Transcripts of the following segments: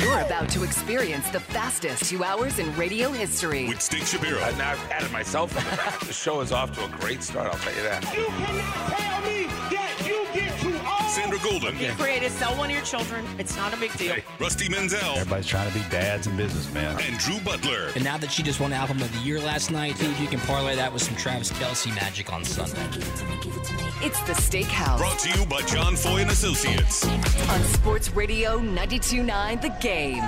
You're about to experience the fastest two hours in radio history. with Steak Shapiro. Uh, now I've patted myself on the back. The show is off to a great start, I'll tell you that. You cannot tell me that you get too old. Sandra Golden. created, sell one of your children. It's not a big deal. Rusty Mansell. Everybody's trying to be dads and businessmen. And Drew Butler. And now that she just won the Album of the Year last night, see if you can parlay that with some Travis Kelce magic on Sunday. It's the Steakhouse Brought to you by John Foy and Associates. on Sports Radio 92.9 The Game.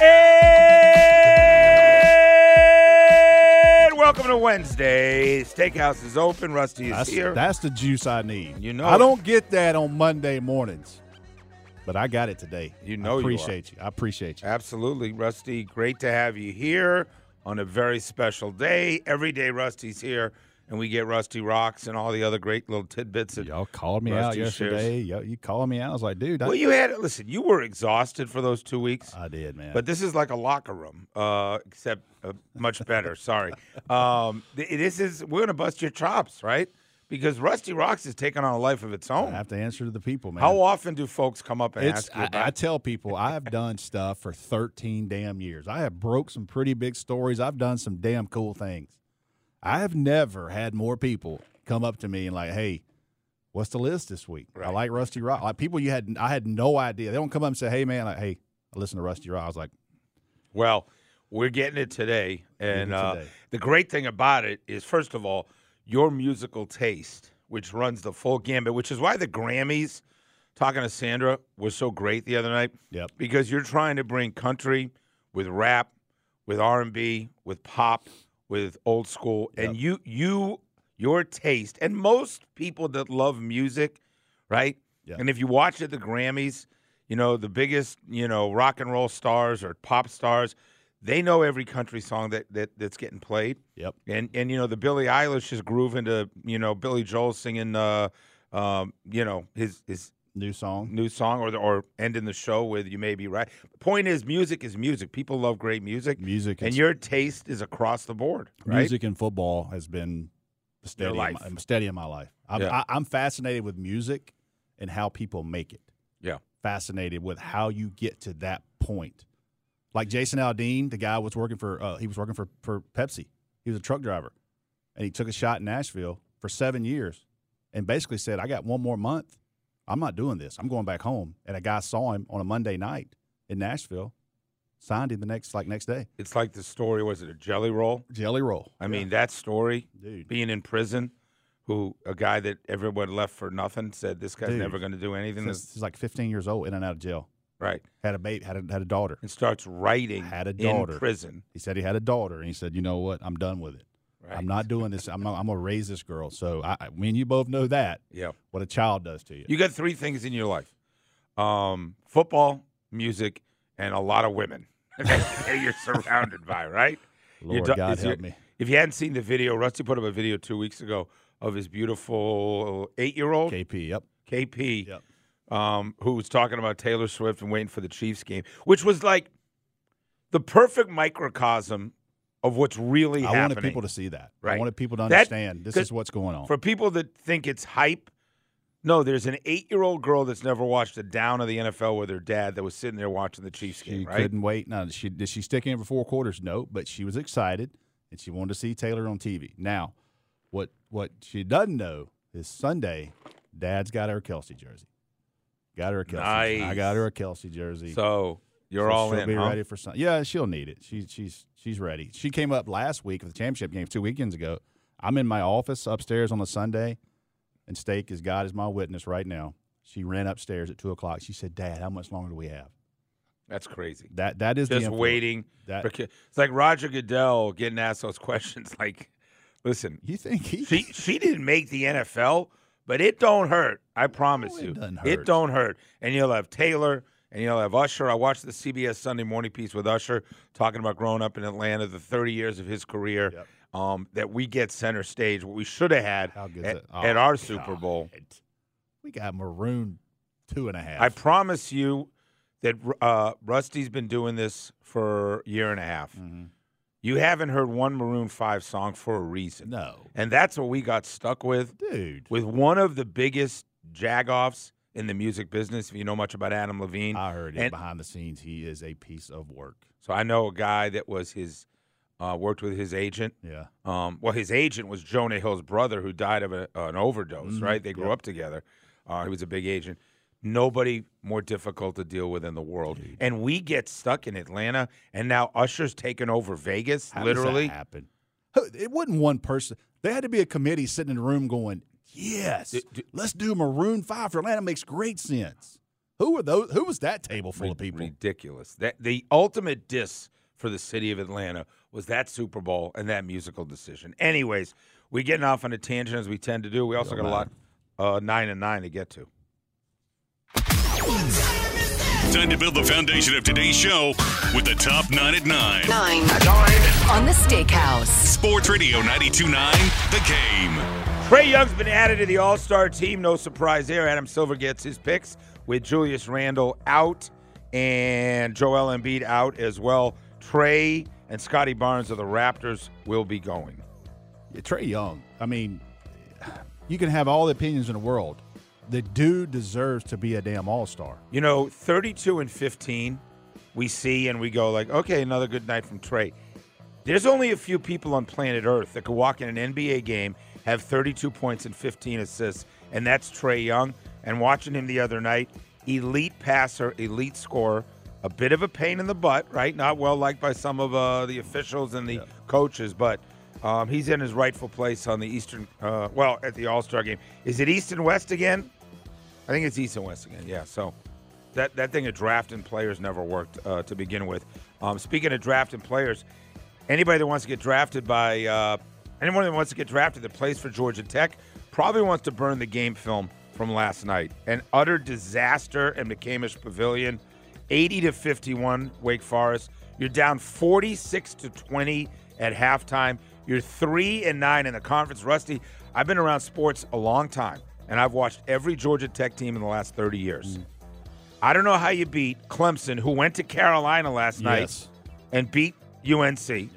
And welcome to Wednesday. Steakhouse is open. Rusty is That's, here. that's the juice I need. You know I it. don't get that on Monday mornings, but I got it today. You know I you are. appreciate you. I appreciate you. Absolutely, Rusty. Great to have you here on a very special day. Every day, Rusty's here, and we get Rusty Rocks and all the other great little tidbits. That, Y'all called me out Rusty shares. yesterday. Y'all, you called me out. I was like, dude, I, well, you had listen. You were exhausted for those two weeks. I did, man. But this is like a locker room, uh, except uh, much better. Sorry. Um, this is we're gonna bust your chops, right? Because Rusty Rocks is taking on a life of its own. I have to answer to the people, man. How often do folks come up and It's, ask you I. I tell people I have done stuff for 13 damn years. I have broke some pretty big stories. I've done some damn cool things. I have never had more people come up to me and like, "Hey, what's the list this week? I like Rusty Rock." Like people you had, I had no idea. They don't come up and say, "Hey, man, like, hey, I listen to Rusty Rock." I was like, Well, we're getting it today, and it uh, the great thing about it is, first of all, your musical taste, which runs the full gambit, which is why the Grammys. Talking to Sandra was so great the other night. Yep. Because you're trying to bring country with rap, with R and B, with pop, with old school, and you you your taste, and most people that love music, right? Yep. And if you watch at the Grammys, you know the biggest you know rock and roll stars or pop stars, they know every country song that, that that's getting played. "Yep, And and you know the Billie Eilish is grooving to you know Billy Joel singing uh um you know his his new song." new song or the, or ending the show with you may be right. Point is music is music. People love great music. Music and your taste is across the board, right? Music and football has been steady, in my, steady in my life. I'm, Yeah. I, I'm fascinated with music and how people make it. Yeah. Fascinated with how you get to that point. Like Jason Aldean, the guy was working for uh, he was working for for Pepsi. He was a truck driver, and he took a shot in Nashville for seven years, and basically said, "I got one more month. I'm not doing this. I'm going back home." And a guy saw him on a Monday night in Nashville, signed him the next like next day. It's like the story was it a jelly roll? Jelly roll. I mean that story, Dude. being in prison, who a guy that everyone left for nothing said this guy's Dude. never going to do anything. He's, This, he's like 15 years old, in and out of jail. right, Had a baby, had a, had a daughter. and starts writing Had a in daughter. prison. He said he had a daughter, and he said, "You know what? I'm done with it. Right. I'm not doing this. I'm not, I'm gonna raise this girl." So I, I mean, you both know that Yeah. what a child does to you. You got three things in your life: um, football, music, and a lot of women. that you're surrounded by, right? Lord da- God your- help me. If you hadn't seen the video, Rusty put up a video two weeks ago of his beautiful eight-year-old KP. Yep. KP, Yep. um, who was talking about Taylor Swift and waiting for the Chiefs game, which was like the perfect microcosm of what's really I happening. wanted people to see that. Right. I wanted people to That- understand this 'cause is what's going on. For people that think it's hype, no, there's an eight-year-old girl that's never watched a down of the NFL with her dad that was sitting there watching the Chiefs she game, right? couldn't wait. No, she did she stick in for four quarters? No, but she was excited and she wanted to see Taylor on TV. Now, what what she doesn't know is Sunday, Dad's got her a Kelce jersey. Got her a Kelce. I got her a Kelce jersey. So you're So all she'll in, be huh? ready for some. Yeah, she'll need it. She's she's she's ready. She came up last week for the championship game two weekends ago. I'm in my office upstairs on the Sunday, and Steak is God is my witness right now. She ran upstairs at two o'clock. She said, "Dad, how much longer do we have?" That's crazy. That that is Just waiting. That- for it's like Roger Goodell getting asked those questions. Like, listen, You think he? she she didn't make the NFL, but it don't hurt. I promise it you, it don't hurt. And you'll have Taylor, and you'll have Usher. I watched the CBS Sunday morning piece with Usher talking about growing up in Atlanta, the 30 years of his career. Yep. Um, that we get center stage, what we should have had at. Oh, at our God. Super Bowl. We got maroon two and a half. I promise you that uh, Rusty's been doing this for a year and a half. Mm-hmm. You haven't heard one Maroon 5 song for a reason. no, And that's what we got stuck with, dude. with one of the biggest jagoffs in the music business. If you know much about Adam Levine, I heard it And- behind the scenes. He is a piece of work. So I know a guy that was his uh, worked with his agent. Yeah. Um, well, his agent was Jonah Hill's brother, who died of a, an overdose. Mhm. Right? They grew Yep. up together. Uh, he was a big agent. Nobody more difficult to deal with in the world. And we get stuck in Atlanta, and now Usher's taking over Vegas. How literally, happen? It wasn't one person. There had to be a committee sitting in the room going, "Yes, D- d- let's do Maroon Five for Atlanta. Makes great sense." Who were those? Who was that table full of people? Ridiculous. That the ultimate diss for the city of Atlanta was that Super Bowl and that musical decision. Anyways, we getting off on a tangent as we tend to do. We also got a lot uh, nine and nine to get to. Time to build the foundation of today's show with the top nine at nine. Nine. On the Steakhouse. Sports Radio 929, The Game. Trae Young's been added to the All Star team. No surprise there. Adam Silver gets his picks with Julius Randle out and Joel Embiid out as well. Trae and Scottie Barnes of the Raptors will be going. Yeah, Trae Young. I mean, you can have all the opinions in the world. The dude deserves to be a damn All Star. You know, 32 and 15, we see and we go like, okay, another good night from Trae. There's only a few people on planet Earth that could walk in an NBA game, have 32 points and 15 assists, and that's Trae Young. And watching him the other night, elite passer, elite scorer, a bit of a pain in the butt, right? Not well liked by some of uh, the officials and the coaches, but um, he's in his rightful place on the Eastern, uh, well, at the All Star game. Is it East and West again? I think it's East and West again. Yeah. So that that thing of drafting players never worked uh, to begin with. Um, speaking of drafting players, anybody that wants to get drafted by uh, anyone that wants to get drafted that plays for Georgia Tech probably wants to burn the game film from last night. An utter disaster in McCamish Pavilion, 80 to 51, Wake Forest. You're down 46 to 20 at halftime. You're three and nine in the conference. Rusty, I've been around sports a long time, and I've watched every Georgia Tech team in the last 30 years. Mm. I don't know how you beat Clemson, who went to Carolina last night and beat UNC.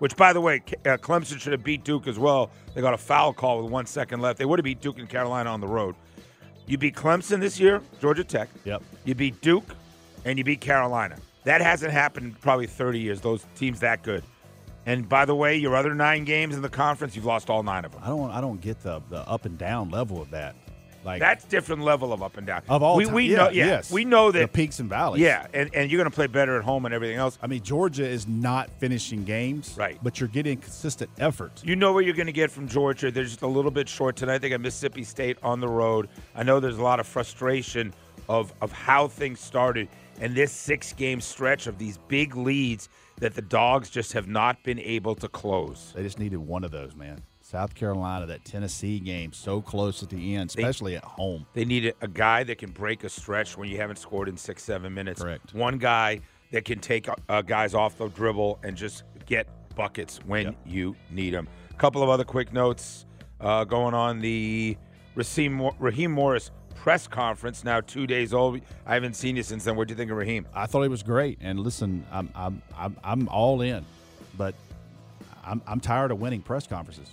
Which, by the way, uh, Clemson should have beat Duke as well. They got a foul call with one second left. They would have beat Duke and Carolina on the road. You beat Clemson this year, Georgia Tech. Yep. You beat Duke, and you beat Carolina. That hasn't happened in probably 30 years. Those teams that good. And by the way, your other nine games in the conference, you've lost all nine of them. I don't. I don't get the the up and down level of that. Like That's different level of up and down. of all we, time. we yeah, know, yeah, yes. we know that the peaks and valleys. Yeah, and, and you're going to play better at home and everything else. I mean, Georgia is not finishing games, Right. But you're getting consistent effort. You know what you're going to get from Georgia. They're just a little bit short tonight. They got Mississippi State on the road. I know there's a lot of frustration of of how things started and this six game stretch of these big leads that the dogs just have not been able to close. They just needed one of those, man. South Carolina, that Tennessee game, so close at the end, especially at home. They need a- guy that can break a stretch when you haven't scored in six, seven minutes. Correct. One guy that can take uh, guys off the dribble and just get buckets when Yep. you need them. A couple of other quick notes uh, going on the Raheem, Raheem Morris press conference. Now two days old. I haven't seen you since then. What do you think of Raheem? I thought he was great. And listen, I'm I'm I'm, I'm all in, but I'm I'm tired of winning press conferences.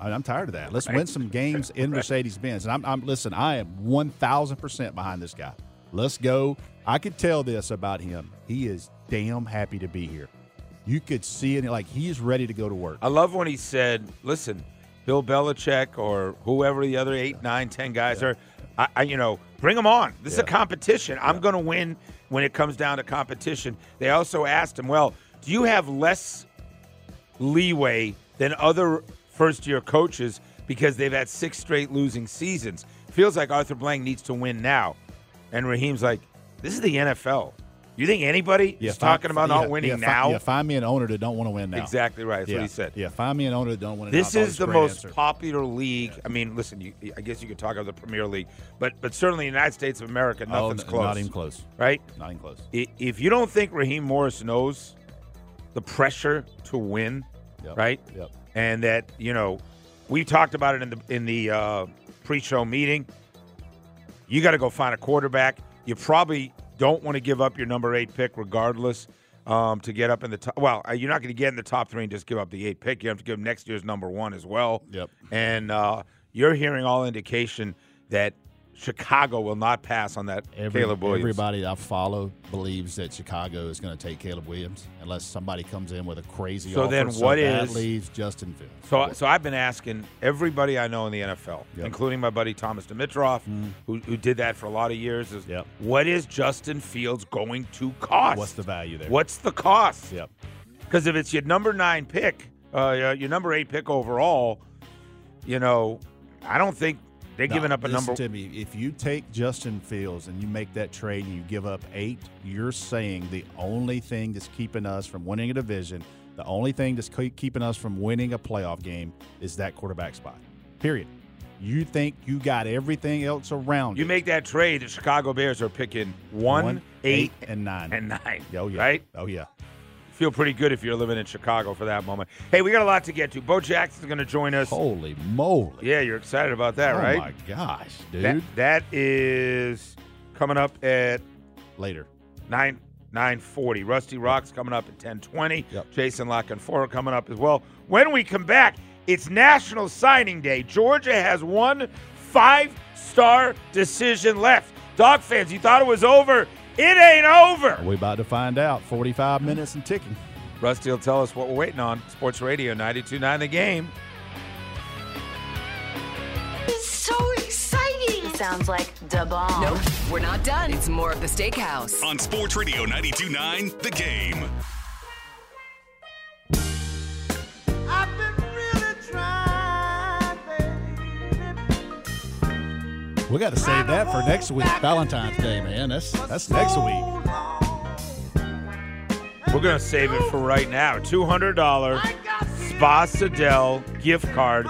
I- I'm tired of that. Let's win some games in Mercedes Benz. And I'm, I'm listen. I am one thousand percent behind this guy. Let's go. I could tell this about him. He is damn happy to be here. You could see it like he's ready to go to work. I love when he said, "Listen, Bill Belichick or whoever the other eight, nine, ten guys are, I, I, you know, bring them on. This is a Yeah. competition. I'm going to win when it comes down to competition." They also asked him, "Well, do you have less leeway than other first-year coaches because they've had six straight losing seasons? Feels like Arthur Blank needs to win now." And Raheem's like, "This is the NFL. You think anybody is fi- talking about yeah, not winning yeah, now?" yeah, find me an owner that don't want to win now. Exactly right. That's yeah. what he said. Yeah, find me an owner that don't want to. This is the was a great most answer. popular league. I mean, listen, you, I guess you could talk about the Premier League, but but certainly in the United States of America, Oh, nothing's n- close. Not even close. Right? Not even close. If you don't think Raheem Morris knows the pressure to win, Yep. right? Yep. And that you know, we talked about it in the in the uh, pre-show meeting. You got to go find a quarterback. You probably don't want to give up your number eight pick, regardless, um, to get up in the top. Well, uh, you're not going to get in the top three and just give up the eight pick. You have to give them next year's number one as well. Yep. And uh, you're hearing all indication that Chicago will not pass on that Every, Caleb Williams. Everybody I follow believes that Chicago is going to take Caleb Williams unless somebody comes in with a crazy So offer. then so what that is- leaves Justin Fields? So, so I've been asking everybody I know in the NFL, Yep. Including my buddy Thomas Dimitroff, who, who did that for a lot of years. Is Yep. what is Justin Fields going to cost? What's the value there? What's the cost? Yep. Because if it's your number nine pick, uh, your number eight pick overall, you know, I don't think they're giving up a number. to me. If you take Justin Fields and you make that trade and you give up eight, you're saying the only thing that's keeping us from winning a division, the only thing that's keeping us from winning a playoff game is that quarterback spot. Period. You think you got everything else around You it. make that trade, the Chicago Bears are picking one, One, eight, eight, and nine. and nine. Oh yeah. Right? Oh yeah. Feel pretty good if you're living in Chicago for that moment. Hey, we got a lot to get to. Bo Jackson's going to join us. Holy moly. Yeah, you're excited about that, oh right? my gosh, dude. That, that is coming up at Later. nine nine forty. Rusty Rocks coming up at ten twenty. Yep. Jason Lock and Fora coming up as well. When we come back, it's National Signing Day. Georgia has one five star decision left. Dog fans, you thought it was over. It ain't over. We about to find out. 45 minutes and ticking. Rusty will tell us what we're waiting on. Sports Radio 92.9 The Game. so exciting. Sounds like da bomb. Nope, we're not done. It's more of the steakhouse. On Sports Radio 92.9 The Game. We got to save that for next week, Valentine's Day, man. That's that's next week. We're to save it for right now. $200 Spa Sydell gift card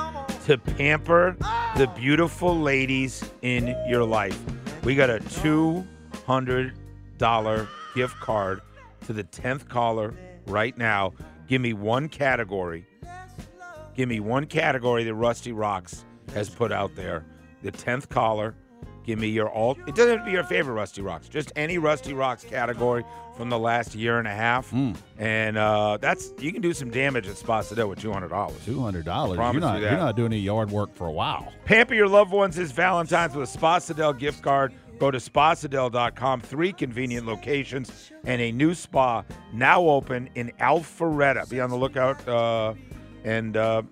to pamper the beautiful ladies in your life. We got a $200 gift card to the 10th caller right now. Give me one category. Give me one category that Rusty Rocks has put out there. The 10th caller. Give me your all. It doesn't have to be your favorite Rusty Rocks. Just any Rusty Rocks category from the last year and a half. And uh, that's you can do some damage at Spa Sydell with two hundred dollars. Two hundred dollars. Promise You're not you you're not doing any yard work for a while. Pamper your loved ones this Valentine's with a Spa Sydell gift card. Go to spasydell.com. Three convenient locations and a new spa now open in Alpharetta. Be on the lookout uh, and uh,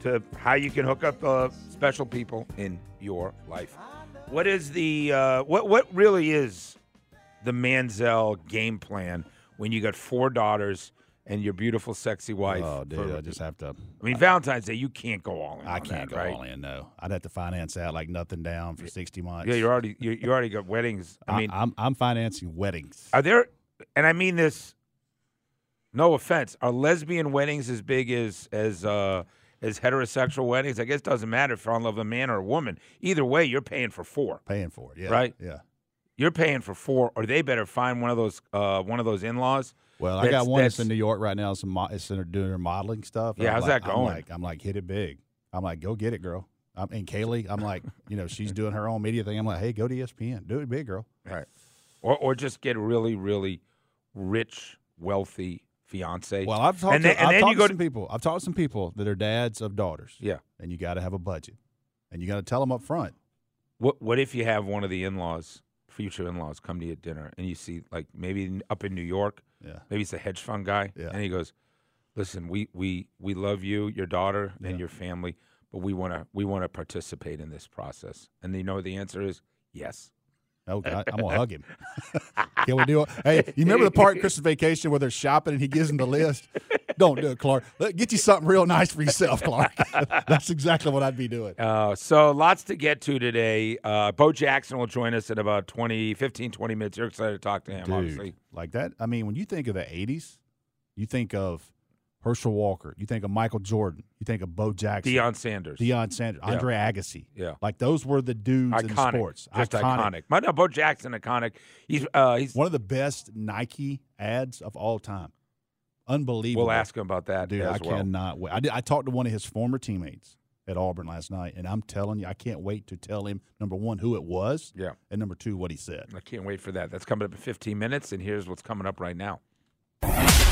to how you can hook up uh, special people in your life. What is the uh, what? What really is the Mansell game plan when you got four daughters and your beautiful, sexy wife? Oh, dude, for- I just have to. I mean, Valentine's Day, you can't go all in. I can't that, go right? all in. No, I'd have to finance that like nothing down for sixty months. Yeah, you're already you, you already got weddings. I mean, I'm I'm financing weddings. are there? And I mean this. No offense. Are lesbian weddings as big as as uh, as heterosexual weddings? I guess it doesn't matter if you're in love with a man or a woman. Either way, you're paying for four. Paying for it. Yeah. Right? Yeah. You're paying for four, or they better find one of those uh, one of those in laws. Well, I got one that's, that's- in New York right now. Some mo- it's in her doing her modeling stuff. Yeah, I'm how's like- that going? I'm like, I'm like, hit it big. I'm like, go get it, girl. I'm, and Kaylee, I'm like, you know, she's doing her own media thing. I'm like, hey, go to ESPN, do it big, girl. Right. Or or just get really really rich, wealthy fiance. Well, I've talked and to, then, I've talked to some people. I've talked to some people that are dads of daughters. Yeah. and you got to have a budget, and you got to tell them up front. What what if you have one of the in-laws, future in-laws, come to you at dinner, and you see like maybe up in New York, Yeah, maybe it's a hedge fund guy, Yeah. and he goes, "Listen, we we we love you, your daughter, and Yeah. your family, but we want to we want to participate in this process." And you know the answer is? Yes. Okay, I, I'm gonna hug him. Can we do it? Hey, you remember the part in Christmas Vacation where they're shopping and he gives them the list? Don't do it, Clark. Let, get you something real nice for yourself, Clark. That's exactly what I'd be doing. Uh, so lots to get to today. Uh, Bo Jackson will join us in about 20, 15, 20 minutes. You're excited to talk to him, Dude, obviously. like that. I mean, when you think of the '80s, you think of Herschel Walker, you think of Michael Jordan, you think of Bo Jackson, Deion Sanders. Deion Sanders, Yeah. Andre Agassi. Yeah. like those were the dudes in iconic. sports. Just iconic. But no, Bo Jackson, iconic. He's uh, he's. One of the best Nike ads of all time. Unbelievable. We'll ask him about that Dude, I well. cannot wait. I, did, I talked to one of his former teammates at Auburn last night, and I'm telling you, I can't wait to tell him number one who it was, Yeah. and number two what he said. I can't wait for that. That's coming up in 15 minutes, and here's what's coming up right now.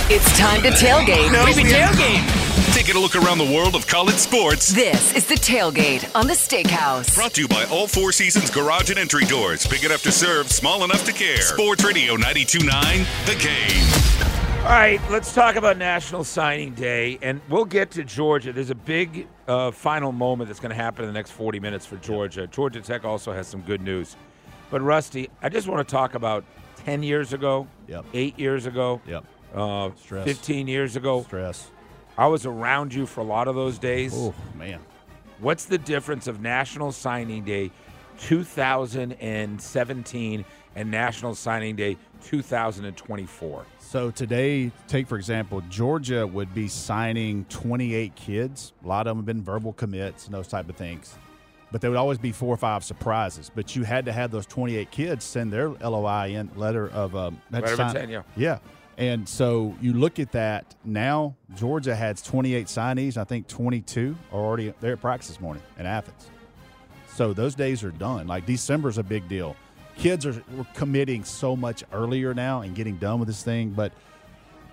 It's time to tailgate. Maybe tailgate. Taking a look around the world of college sports. This is the tailgate on the Steakhouse. Brought to you by All Four Seasons Garage and Entry Doors. Big enough to serve, small enough to care. Sports Radio 92.9, The Game. All right, let's talk about National Signing Day, and we'll get to Georgia. There's a big uh, final moment that's going to happen in the next 40 minutes for Georgia. Georgia Tech also has some good news. But, Rusty, I just want to talk about 10 years ago, Yep. eight years ago, Yep. Uh, Stress. 15 years ago. Stress. I was around you for a lot of those days. Oh man. What's the difference of National Signing Day 2017 and National Signing Day 2024? So today, take for example, Georgia would be signing 28 kids. A lot of them have been verbal commits and those type of things. But there would always be four or five surprises. But you had to have those 28 kids send their LOI in letter of um, Letter of intent, yeah. Yeah. And so you look at that now. Georgia has 28 signees. I think 22 are already there at practice this morning in Athens. So those days are done. Like December's a big deal. Kids are committing so much earlier now and getting done with this thing. But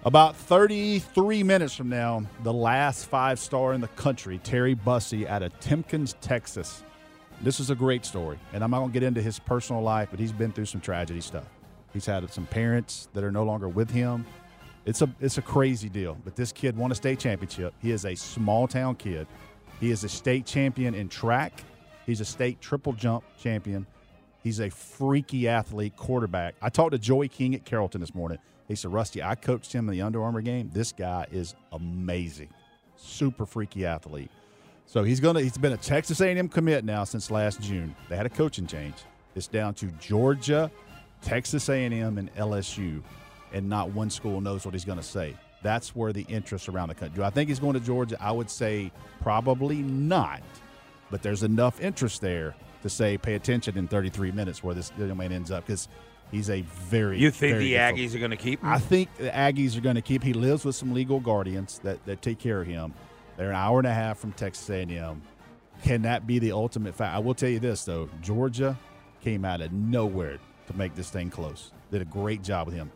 about 33 minutes from now, the last five star in the country, Terry Bussey out of Timpson, Texas. This is a great story. And I'm not going to get into his personal life, but he's been through some tragedy stuff. He's had some parents that are no longer with him. It's a it's a crazy deal. But this kid won a state championship. He is a small town kid. He is a state champion in track. He's a state triple jump champion. He's a freaky athlete, quarterback. I talked to Joey King at Carrollton this morning. He said, Rusty, I coached him in the Under Armour game. This guy is amazing. Super freaky athlete. So he's gonna he's been a Texas A&M commit now since last June. They had a coaching change. It's down to Georgia, Texas A&M, and LSU, and not one school knows what he's going to say. That's where the interest around the country. Do I think he's going to Georgia? I would say probably not, but there's enough interest there to say pay attention in 33 minutes where this young man ends up because he's a very You think very the football- Aggies are going to keep him? I think the Aggies are going to keep. He lives with some legal guardians that, that take care of him. They're an hour and a half from Texas A&M. Can that be the ultimate fact? I will tell you this though: Georgia came out of nowhere to make this thing close. Did a great job with him.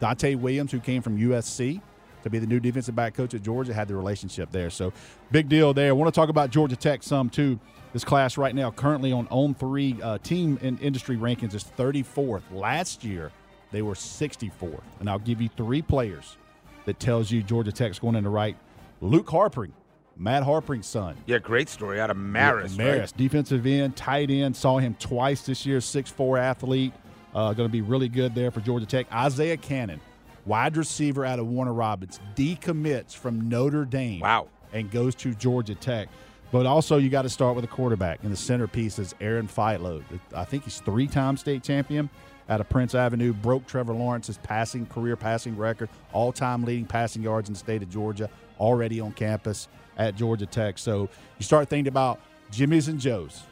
Donte Williams, who came from USC to be the new defensive back coach at Georgia, had the relationship there. So big deal there. I want to talk about Georgia Tech some too. This class right now, currently on on three uh, team in industry rankings, is 34th. Last year, they were 64th. And I'll give you three players that tells you Georgia Tech's going in the right. Luke Harpring, Matt Harpring's son. yeah, great story out of Marist. Yeah, right? Defensive end, tight end. Saw him twice this year. Six four athlete. Uh, going to be really good there for Georgia Tech. Isaiah Canion, wide receiver out of Warner Robins, decommits from Notre Dame. Wow. And goes to Georgia Tech. But also, you got to start with a quarterback. And the centerpiece is Aaron Philo. I think he's three time state champion out of Prince Avenue. Broke Trevor Lawrence's passing career passing record, all time leading passing yards in the state of Georgia, already on campus at Georgia Tech. So you start thinking about Jimmy's and Joe's,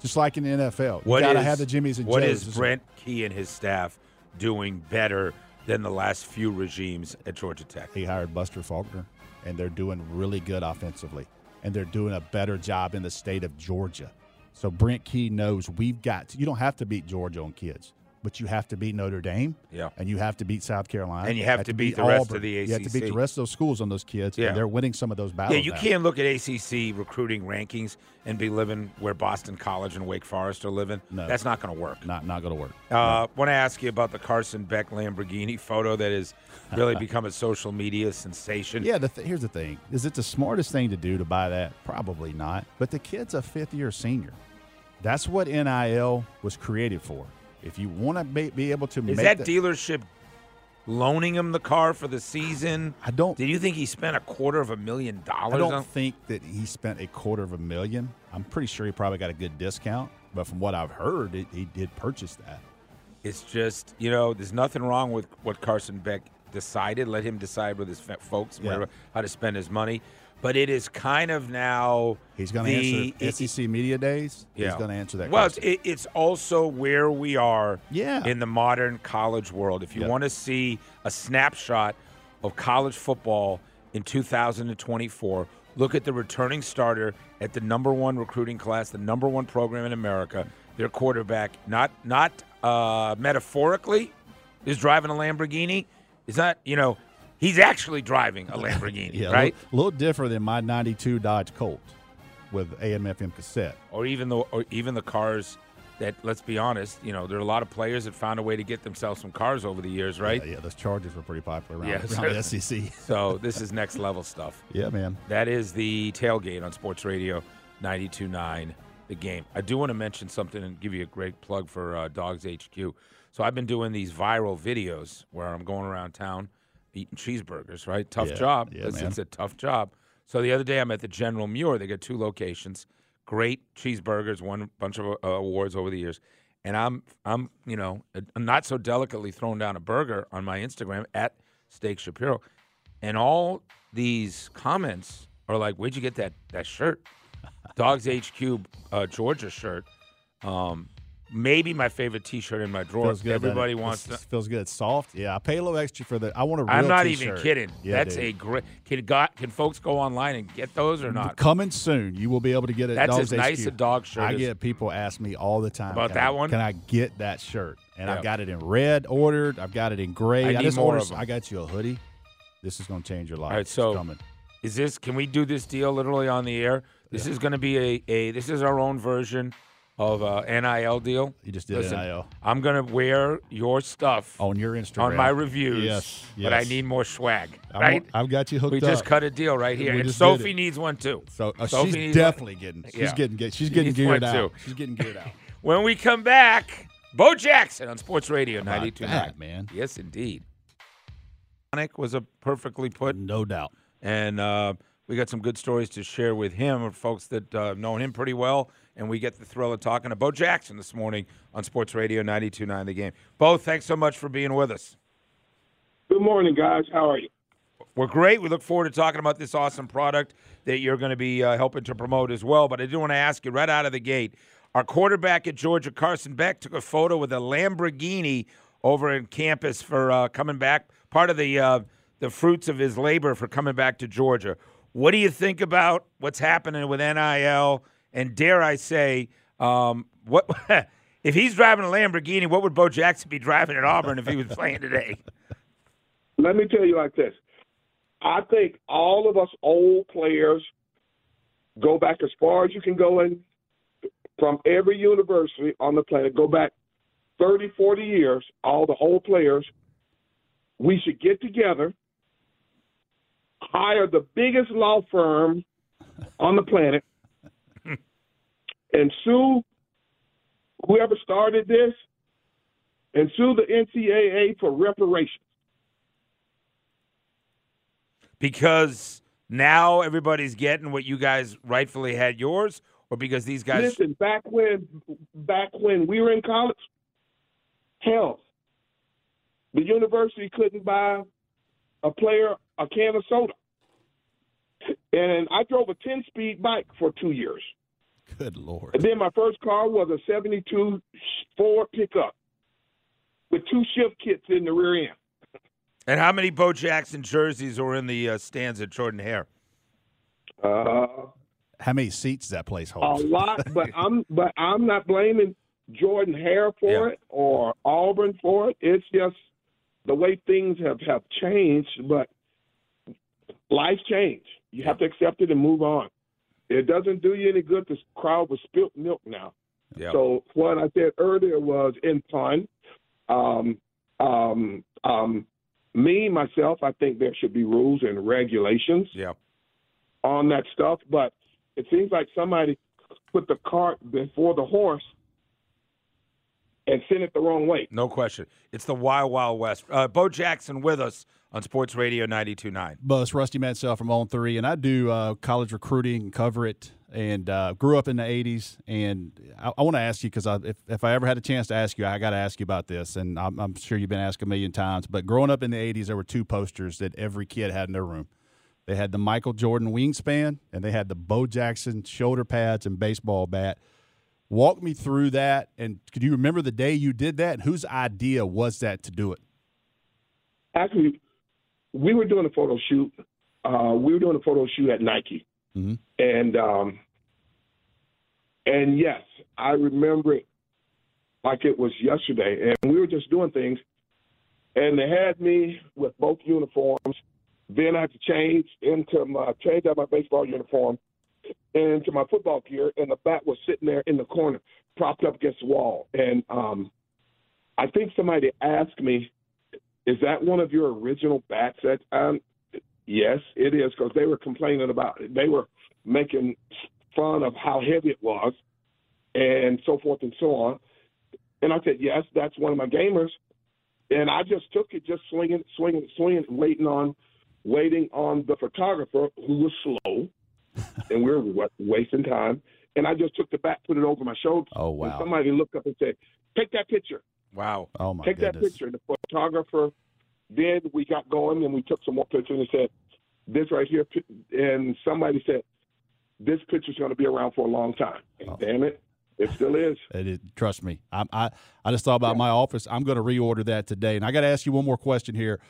just like in the NFL. What you got to is- have the Jimmy's and What Joe's. is Brent Key and his staff doing better than the last few regimes at Georgia Tech? He hired Buster Faulkner, and they're doing really good offensively, and they're doing a better job in the state of Georgia. So Brent Key knows we've got. To, you don't have to beat Georgia on kids, but you have to beat Notre Dame. Yeah. and you have to beat South Carolina, And you have to beat the rest of Auburn. the You have to beat the rest of those schools on those kids. Yeah. and they're winning some of those battles. Yeah, you now. can't look at ACC recruiting rankings and be living where Boston College and Wake Forest are living. No. That's not going to work. Not not going to work. Uh, Want to ask you about the Carson Beck Lamborghini photo that has really become a social media sensation. Yeah, the th- here's the thing: is it the smartest thing to do to buy that? Probably not. But the kid's a fifth year senior. That's what NIL was created for. If you want to be, be able to Is make that dealership loaning him the car for the season? I don't. Did you think he spent a quarter of a million dollars? I don't on- think that he spent a quarter of a million. I'm pretty sure he probably got a good discount. But from what I've heard, it, he did purchase that. It's just you know, there's nothing wrong with what Carson Beck decided. Let him decide with his folks Yeah. where, how to spend his money. But it is kind of now. He's going to the- answer SEC media days. He's going to answer that. Well, it's, question. it, it's also where we are Yeah. in the modern college world. If you Yeah. want to see a snapshot of college football in 2024, look at the returning starter at the number one recruiting class, the number one program in America. Their quarterback, not not uh, metaphorically, is driving a Lamborghini. Is not you know He's actually driving a Lamborghini, Yeah, a right? little, a little different than my '92 Dodge Colt with AM/FM cassette. Or even the or even the cars that let's be honest, you know, there are a lot of players that found a way to get themselves some cars over the years, right? Yeah, yeah those Chargers were pretty popular around, around the SEC. So this is next level stuff. Yeah, man. That is the tailgate on Sports Radio 92.9, the game. I do want to mention something and give you a great plug for uh, Dogs HQ. So I've been doing these viral videos where I'm going around town eating cheeseburgers, right? Tough Yeah, job. yeah, It's- it's a tough job. So the other day I'm at the General Muir. They got two locations. Great cheeseburgers, won a bunch of uh, awards over the years. And I'm, I'm, you know, not so delicately throwing down a burger on my Instagram at Steak Shapiro, and all these comments are like, "Where'd you get that that shirt?" Dogs HQ uh, Georgia shirt. Um, maybe my favorite T-shirt in my drawer. Good. it? Everybody wants It's- to. Feels good. It's soft. Yeah, I pay a little extra for that. I want a real I'm not t-shirt. even kidding. Yeah, That's dude. a great. Can got can folks go online and get those or not? Coming soon, you will be able to get it. That's Dogs as nice HQ. a dog shirt I get people ask me all the time About that I- one? Can I get that shirt? And Yeah. I've got it in red ordered. I've got it in gray. I need just more ordered- of 'em. I got you a hoodie. This is going to change your life. All right, It's so coming. is this? Can we do this deal literally on the air? This is going to be a, a. This is our own version of a NIL deal. You just did Listen, NIL. I'm going to wear your stuff on your Instagram on my reviews. Yes, but I need more swag. I'm- Right? I've got you hooked up. we up. just cut a deal right here, We and Sophie needs one too. So uh, Sophie she's needs one. definitely getting. She's Yeah. getting. She's She getting geared out. too. She's getting geared out. When we come back, Bo Jackson on Sports Radio about 92.9. man? Yes, indeed. Sonic was a perfectly put, No doubt. and uh, we got some good stories to share with him, or folks that uh, know him pretty well, and we get the thrill of talking to Bo Jackson this morning on Sports Radio 92.9 The Game. Bo, thanks so much for being with us. Good morning, guys. How are you? We're great. We look forward to talking about this awesome product that you're going to be uh, helping to promote as well. But I do want to ask you right out of the gate our quarterback at Georgia, Carson Beck, took a photo with a Lamborghini over in campus for uh, coming back, part of the, uh, the fruits of his labor for coming back to Georgia. What do you think about what's happening with NIL? And dare I say, um, what if he's driving a Lamborghini? What would Bo Jackson be driving at Auburn if he was playing today? Let me tell you like this. I think all of us old players go back as far as you can go in from every university on the planet, go back 30, 40 years, all the old players. We should get together, hire the biggest law firm on the planet, and sue whoever started this and sue the NCAA for reparations. because now everybody's getting what you guys rightfully had yours, or because these guys? Listen, back when back when we were in college, hell, the university couldn't buy a player a can of soda. And I drove a ten speed bike for two years. Good lord. And then my first car was a seventy two Ford pickup with two shift kits in the rear end. And how many Bo Jackson jerseys are in the uh, stands at Jordan Hare? Uh, How many seats does that place hold? a lot, but I'm but I'm not blaming Jordan Hare for Yeah. it or Auburn for it. It's just the way things have have changed. But life change. You have to accept it and move on. It doesn't do you any good to crowd with spilt milk now. Yeah. So what I said earlier was in fun. Um, um, um, me myself, I think there should be rules and regulations yeah. on that stuff, but it seems like somebody put the cart before the horse and sent it the wrong way. No question. It's the Wild Wild West. Uh, Bo Jackson with us on Sports Radio 92.9. But it's Rusty Mansell from On Three, and I do uh, college recruiting and cover it. And uh, grew up in the '80s, and I, I want to ask you because if, if I ever had a chance to ask you, I got to ask you about this. And I'm, I'm sure you've been asked a million times. But growing up in the '80s, there were two posters that every kid had in their room. They had the Michael Jordan wingspan, and they had the Bo Jackson shoulder pads and baseball bat. Walk me through that, and could you remember the day you did that? And whose idea was that to do it? Actually, we were doing a photo shoot. Uh, we were doing a photo shoot at Nike, Mhm. and um, and yes, I remember it like it was yesterday. And we were just doing things, and they had me with both uniforms. Then I had to change into my change out my baseball uniform into my football gear, and the bat was sitting there in the corner, propped up against the wall. And um, I think somebody asked me, "Is that one of your original bats?" That um, yes, it is, because they were complaining about it. They were making fun of how heavy it was, and so forth and so on. And I said, "Yes, that's one of my gamers." And I just took it, just swinging, swinging, swinging, waiting on, waiting on the photographer who was slow, and we were wa- wasting time. And I just took the bat, put it over my shoulder. Oh, And wow. somebody looked up and said, "Take that picture. Wow. Oh my god. Take that goodness. picture." The photographer. Then we got going, and we took some more pictures and said, "This right here." And somebody said, "This picture's going to be around for a long time." And Oh. damn it, it still is. It is, trust me. I, I I just thought about my office. I'm going to reorder that today. And I got to ask you one more question here.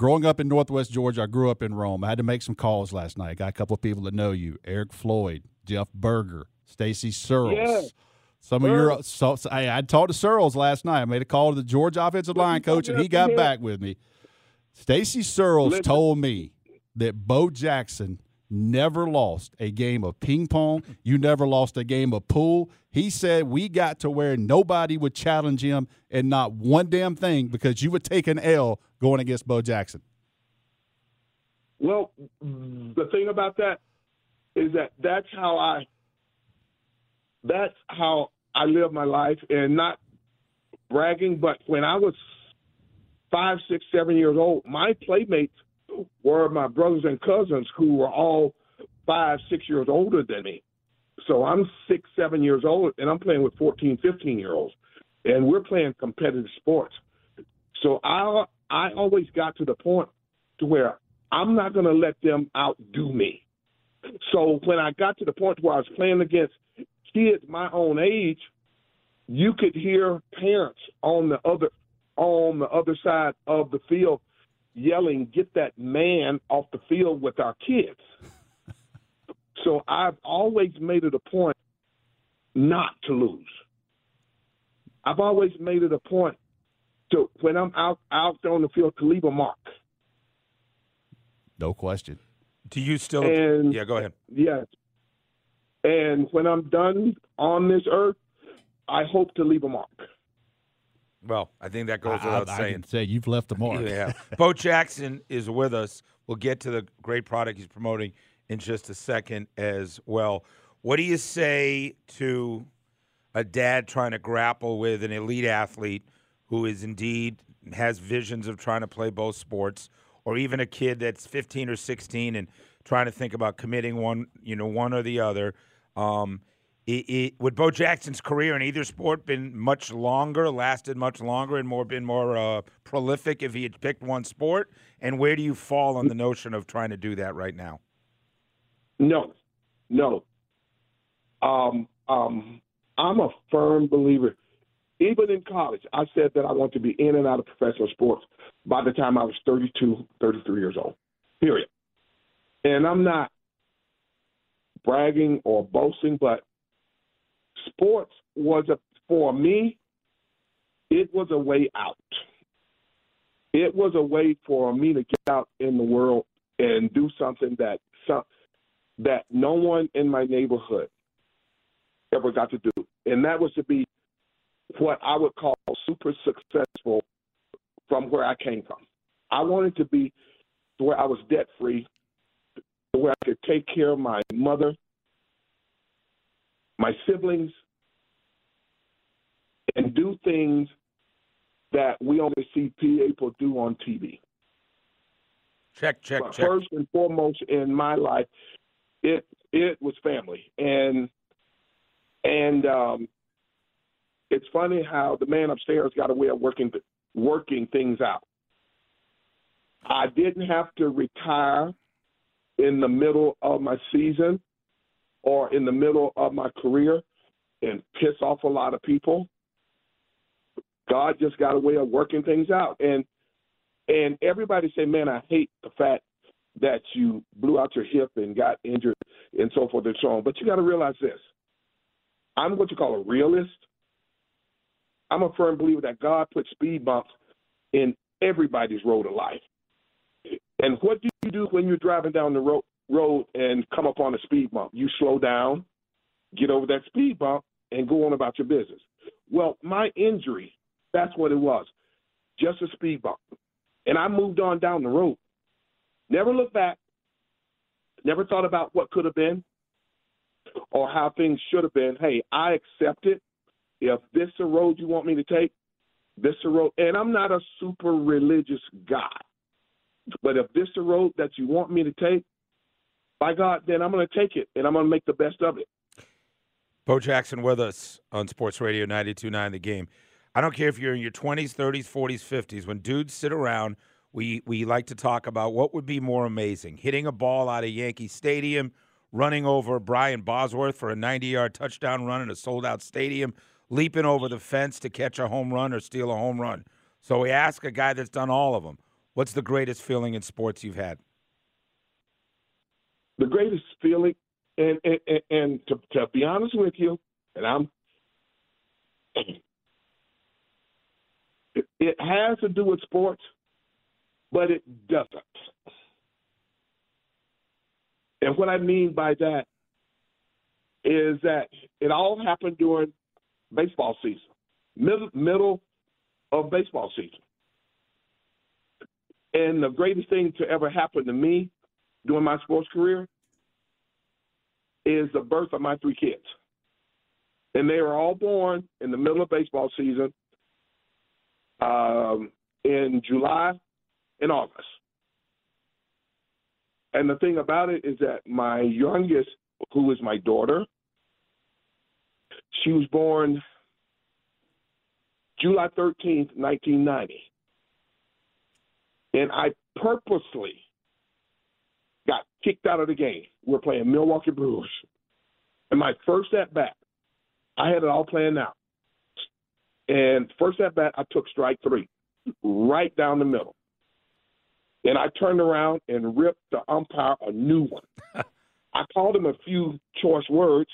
Growing up in Northwest Georgia, I grew up in Rome. I had to make some calls last night. I Got a couple of people that know you: Eric Floyd, Jeff Berger, Stacy Searels. Yeah. Some of your so, so I, I talked to Searels last night. I made a call to the Georgia offensive line coach, and he got back with me. Stacy Searels told me that Bo Jackson never lost a game of ping pong. You never lost a game of pool. He said we got to where nobody would challenge him and not one damn thing because you would take an L going against Bo Jackson. Well, the thing about that is that that's how I that's how I live my life and not bragging, but when I was five, six, seven years old, my playmates were my brothers and cousins who were all five, six years older than me. So I'm six, seven years old and I'm playing with 14, 15 year olds. And we're playing competitive sports. So I I always got to the point to where I'm not going to let them outdo me. So when I got to the point where I was playing against kids my own age, you could hear parents on the other on the other side of the field yelling, "Get that man off the field with our kids." so I've always made it a point not to lose. I've always made it a point to when I'm out out there on the field to leave a mark. No question. Do you still? And- yeah, go ahead. Yes. And when I'm done on this earth, I hope to leave a mark. Well, I think that goes without I- I saying. can say you've left the mark. Yeah. Bo Jackson is with us. We'll get to the great product he's promoting in just a second as well. What do you say to a dad trying to grapple with an elite athlete who is indeed has visions of trying to play both sports, or even a kid that's 15 or 16 and trying to think about committing one, you know, one or the other? Um, it, it, would Bo Jackson's career in either sport been much longer, lasted much longer, and more been more uh, prolific if he had picked one sport? And where do you fall on the notion of trying to do that right now? No, no. Um, um, I'm a firm believer. Even in college, I said that I want to be in and out of professional sports by the time I was 32, 33 years old, period. And I'm not bragging or boasting, but sports was a, for me, it was a way out. It was a way for me to get out in the world and do something that some, that no one in my neighborhood ever got to do, and that was to be what I would call super successful from where I came from. I wanted to be where I was debt free, where I could take care of my mother, my siblings, and do things that we only see people do on TV. Check, check, But check. first and foremost in my life, it it was family, and and um, it's funny how the man upstairs got a way of working working things out. I didn't have to retire in the middle of my season or in the middle of my career and piss off a lot of people. God just got a way of working things out, and and everybody say, "Man, I hate the fact that you blew out your hip and got injured and so forth and so on." But you got to realize this: I'm what you call a realist. I'm a firm believer that God put speed bumps in everybody's road of life. And what do you do when you're driving down the road road and come up on a speed bump? You slow down, get over that speed bump, and go on about your business. Well, my injury, that's what it was. Just a speed bump. And I moved on down the road. Never looked back. Never thought about what could have been or how things should have been. Hey, I accept it. If this is a road you want me to take, this is a road. And I'm not a super religious guy. But if this is a road that you want me to take, by God, then I'm going to take it and I'm going to make the best of it. Bo Jackson with us on Sports Radio 92.9 The Game. I don't care if you're in your 20s, 30s, 40s, 50s. When dudes sit around, we, we like to talk about what would be more amazing hitting a ball out of Yankee Stadium, running over Brian Bosworth for a 90 yard touchdown run in a sold out stadium, leaping over the fence to catch a home run or steal a home run. So we ask a guy that's done all of them, what's the greatest feeling in sports you've had? The greatest feeling, and and, and to, to be honest with you, and I'm, it, it has to do with sports, but it doesn't. And what I mean by that is that it all happened during baseball season, middle, middle of baseball season. And the greatest thing to ever happen to me during my sports career is the birth of my three kids. And they were all born in the middle of baseball season um, in July and August. And the thing about it is that my youngest, who is my daughter, she was born July 13th, 1990. And I purposely kicked out of the game. We're playing Milwaukee Brewers. And my first at bat, I had it all planned out. And first at bat, I took strike three, right down the middle. And I turned around and ripped the umpire a new one. I called him a few choice words,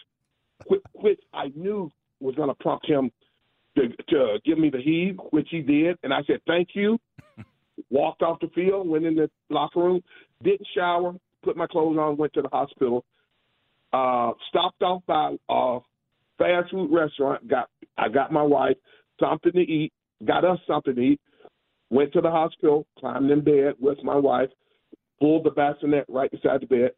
which, which I knew was going to prompt him to, to give me the heave, which he did. And I said, thank you. Walked off the field, went in the locker room, didn't shower, put my clothes on, went to the hospital. Uh, stopped off by a fast food restaurant. Got I got my wife something to eat. Got us something to eat. Went to the hospital. Climbed in bed with my wife. Pulled the bassinet right beside the bed,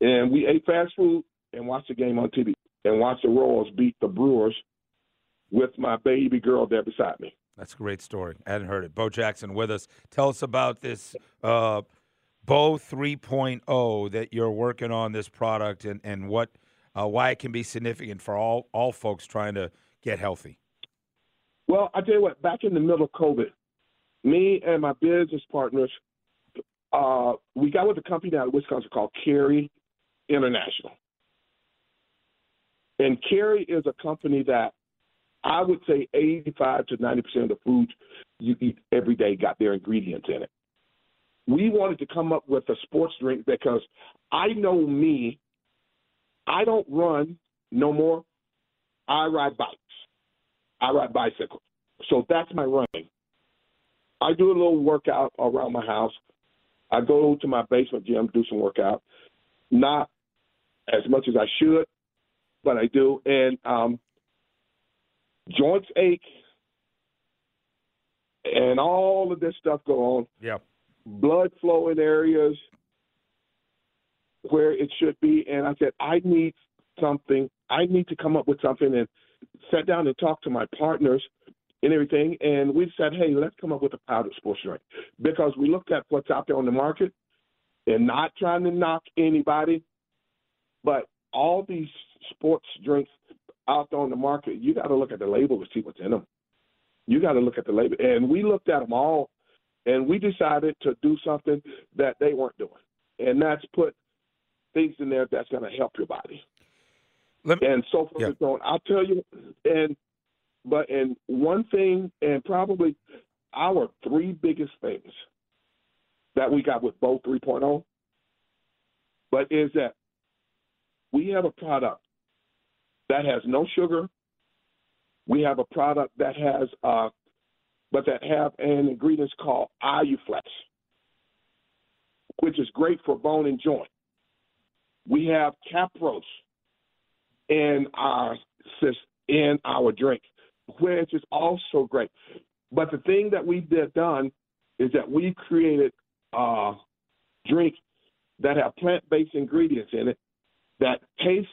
and we ate fast food and watched the game on TV and watched the Royals beat the Brewers with my baby girl there beside me. That's a great story. I hadn't heard it. Bo Jackson with us. Tell us about this uh, Bo 3.0 that you're working on this product and, and what uh, why it can be significant for all, all folks trying to get healthy. Well, I tell you what, back in the middle of COVID, me and my business partners, uh, we got with a company out of Wisconsin called Kerry International. And Kerry is a company that I would say 85 to 90% of the foods you eat every day got their ingredients in it. We wanted to come up with a sports drink because I know me, I don't run no more. I ride bikes. I ride bicycles. So that's my running. I do a little workout around my house. I go to my basement gym, do some workout. Not as much as I should, but I do. And um, joints ache, and all of this stuff go on. Yeah. Blood flow in areas where it should be. And I said, I need something. I need to come up with something and sat down and talked to my partners and everything. And we said, hey, let's come up with a powdered sports drink because we looked at what's out there on the market and not trying to knock anybody, but all these sports drinks out there on the market, you got to look at the label to see what's in them. You got to look at the label. And we looked at them all and we decided to do something that they weren't doing. And that's put things in there that's going to help your body. Me, and so forth yeah. and so on. I'll tell you, and but and one thing, and probably our three biggest things that we got with Bo 3.0, but is that we have a product that has no sugar. We have a product that has uh, but that have an ingredient called Iuflex, which is great for bone and joint. We have Capros in our in our drink, which is also great. But the thing that we did done is that we created a drink that have plant-based ingredients in it that taste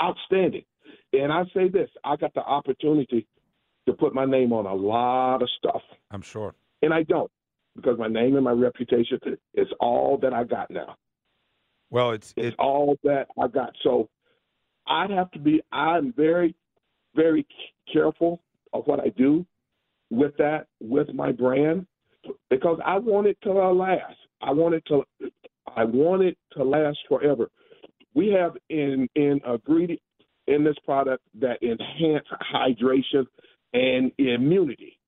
outstanding. And I say this, I got the opportunity to put my name on a lot of stuff. I'm sure. And I don't because my name and my reputation is all that I got now. Well, it's It's all that I got. So I have to be, I'm very, very careful of what I do with that, with my brand, because I want it to last. I want it to, I want it to last forever. We have in in ingredient in this product that enhance hydration and immunity.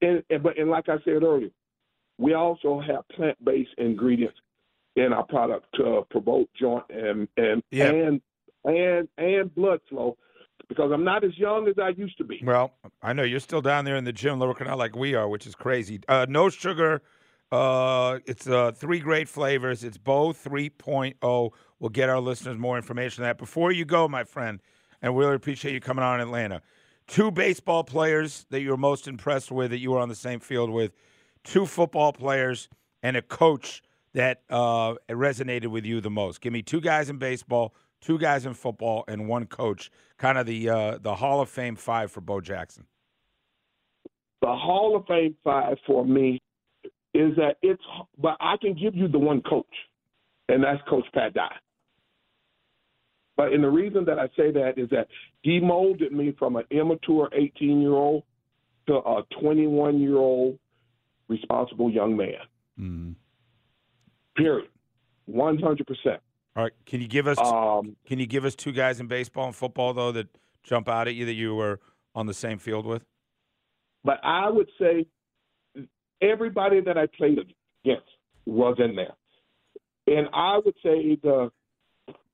And, and but and like I said earlier, we also have plant-based ingredients in our product to promote joint and and Yeah. and and and blood flow because I'm not as young as I used to be. Well, I know you're still down there in the gym working out like we are, which is crazy. Uh, no sugar. Uh, it's uh, three great flavors. It's Bo 3.0. We'll get our listeners more information on that. Before you go, my friend, and we really appreciate you coming on in Atlanta. Two baseball players that you were most impressed with that you were on the same field with, two football players, and a coach that uh, resonated with you the most. Give me two guys in baseball, two guys in football, and one coach. Kind of the uh, the Hall of Fame five for Bo Jackson. The Hall of Fame five for me is that it's, but I can give you the one coach, and that's Coach Pat Dye. But and the reason that I say that is that he molded me from an immature 18 year old to a 21 year old responsible young man. Mm. Period. 100%. All right, can you give us Um, can you give us two guys in baseball and football though that jump out at you that you were on the same field with? but I would say everybody that I played against was in there. And I would say the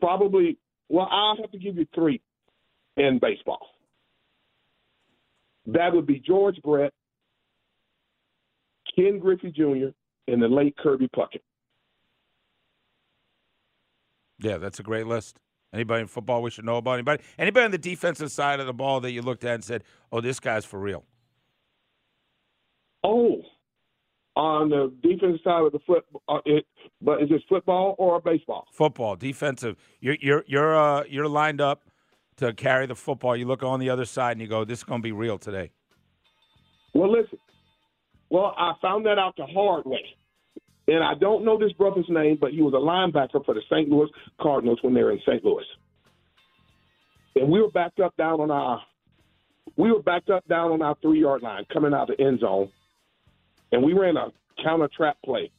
probably, well, I'll have to give you three in baseball. That would be George Brett, Ken Griffey Jr., and the late Kirby Puckett. Yeah, that's a great list. Anybody in football we should know about? Anybody? Anybody on the defensive side of the ball that you looked at and said, "Oh, this guy's for real." Oh, on the defensive side of the foot, uh, it, but is this football or baseball? Football, defensive. You're you're you're uh you're lined up to carry the football. You look on the other side and you go, "This is going to be real today." Well, listen. Well, I found that out the hard way. And I don't know this brother's name, but he was a linebacker for the St. Louis Cardinals when they were in St. Louis. And we were backed up down on our we were backed up down on our three yard line coming out the end zone. And we ran a counter trap play.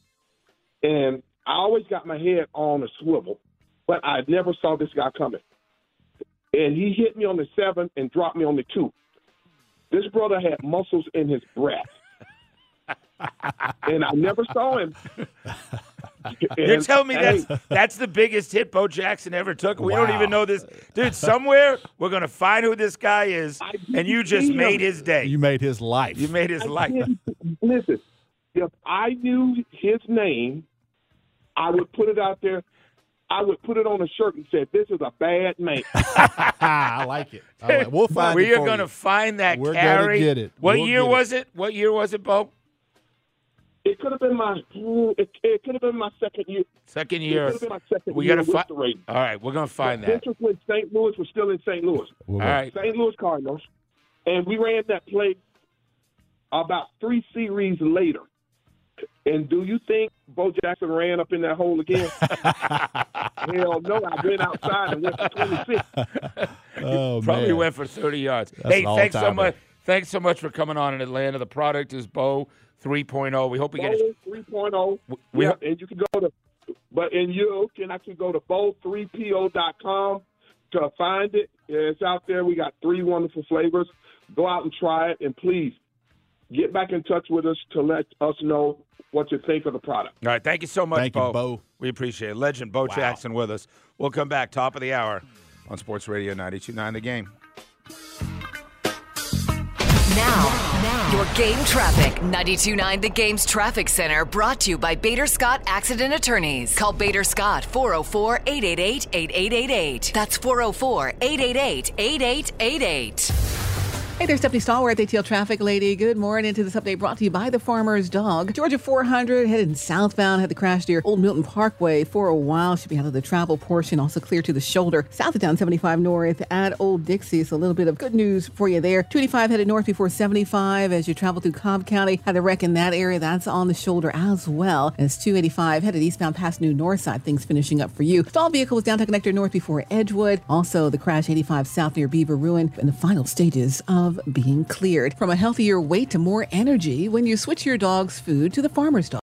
And I always got my head on a swivel, but I never saw this guy coming. And he hit me on the seven and dropped me on the two. This brother had muscles in his breath. and I never saw him. You're And, telling me hey, that's that's the biggest hit Bo Jackson ever took. We don't even know this, dude. Somewhere we're gonna find who this guy is, I and you just see him. made his day. You made his life. You made his I life. Listen, if I knew his name, I would put it out there. I would put it on a shirt and said, "This is a bad man." I like it. I like- We'll find we it are going to find that We're gonna carry. get it. What We'll year get it. was it? What year was it, Bo? it could have been my. It, it could have been my second year. Second It year. could have been my second We year gotta find. fi- All right, we're going to find This that. was when St. Louis was still in St. Louis. We'll All St. Louis Cardinals, and we ran that play about three series later. And do you think Bo Jackson ran up in that hole again? Hell no! I went outside and went for 26. Oh, Probably man. went for 30 yards. That's hey, thanks so much. Thanks so much for coming on in Atlanta. The product is Bo 3.0. We hope we get a, Bo 3.0. we- yeah, and you can go to, but and you can actually go to bo3po.com to find it. It's out there. We got three wonderful flavors. Go out and try it, and please get back in touch with us to let us know what you think of the product. All right, thank you so much, Thank you, Bo. We appreciate it. Legend Bo Jackson with us. We'll come back top of the hour on Sports Radio 92.9 The Game. Now, now, Your game traffic. 92.9 The Game's Traffic Center brought to you by Bader Scott Accident Attorneys. Call Bader Scott 404 888 8888. That's 404 888 8888. Hey there, Stephanie Stallworth, ATL Traffic Lady. Good morning to this update brought to you by the Farmer's Dog. Georgia 400 headed southbound, had the crash near Old Milton Parkway for a while. Should be out of the travel portion, also clear to the shoulder. South of town 75 north at Old Dixie. So a little bit of good news for you there. 285 headed north before 75 as you travel through Cobb County. Had a wreck in that area. That's on the shoulder as well. As 285 headed eastbound past New North Side. Things finishing up for you. Stalled vehicle was downtown connector north before Edgewood. Also the crash 85 south near Beaver Ruin in the final stages being cleared. From a healthier weight to more energy when you switch your dog's food to the farmer's dog.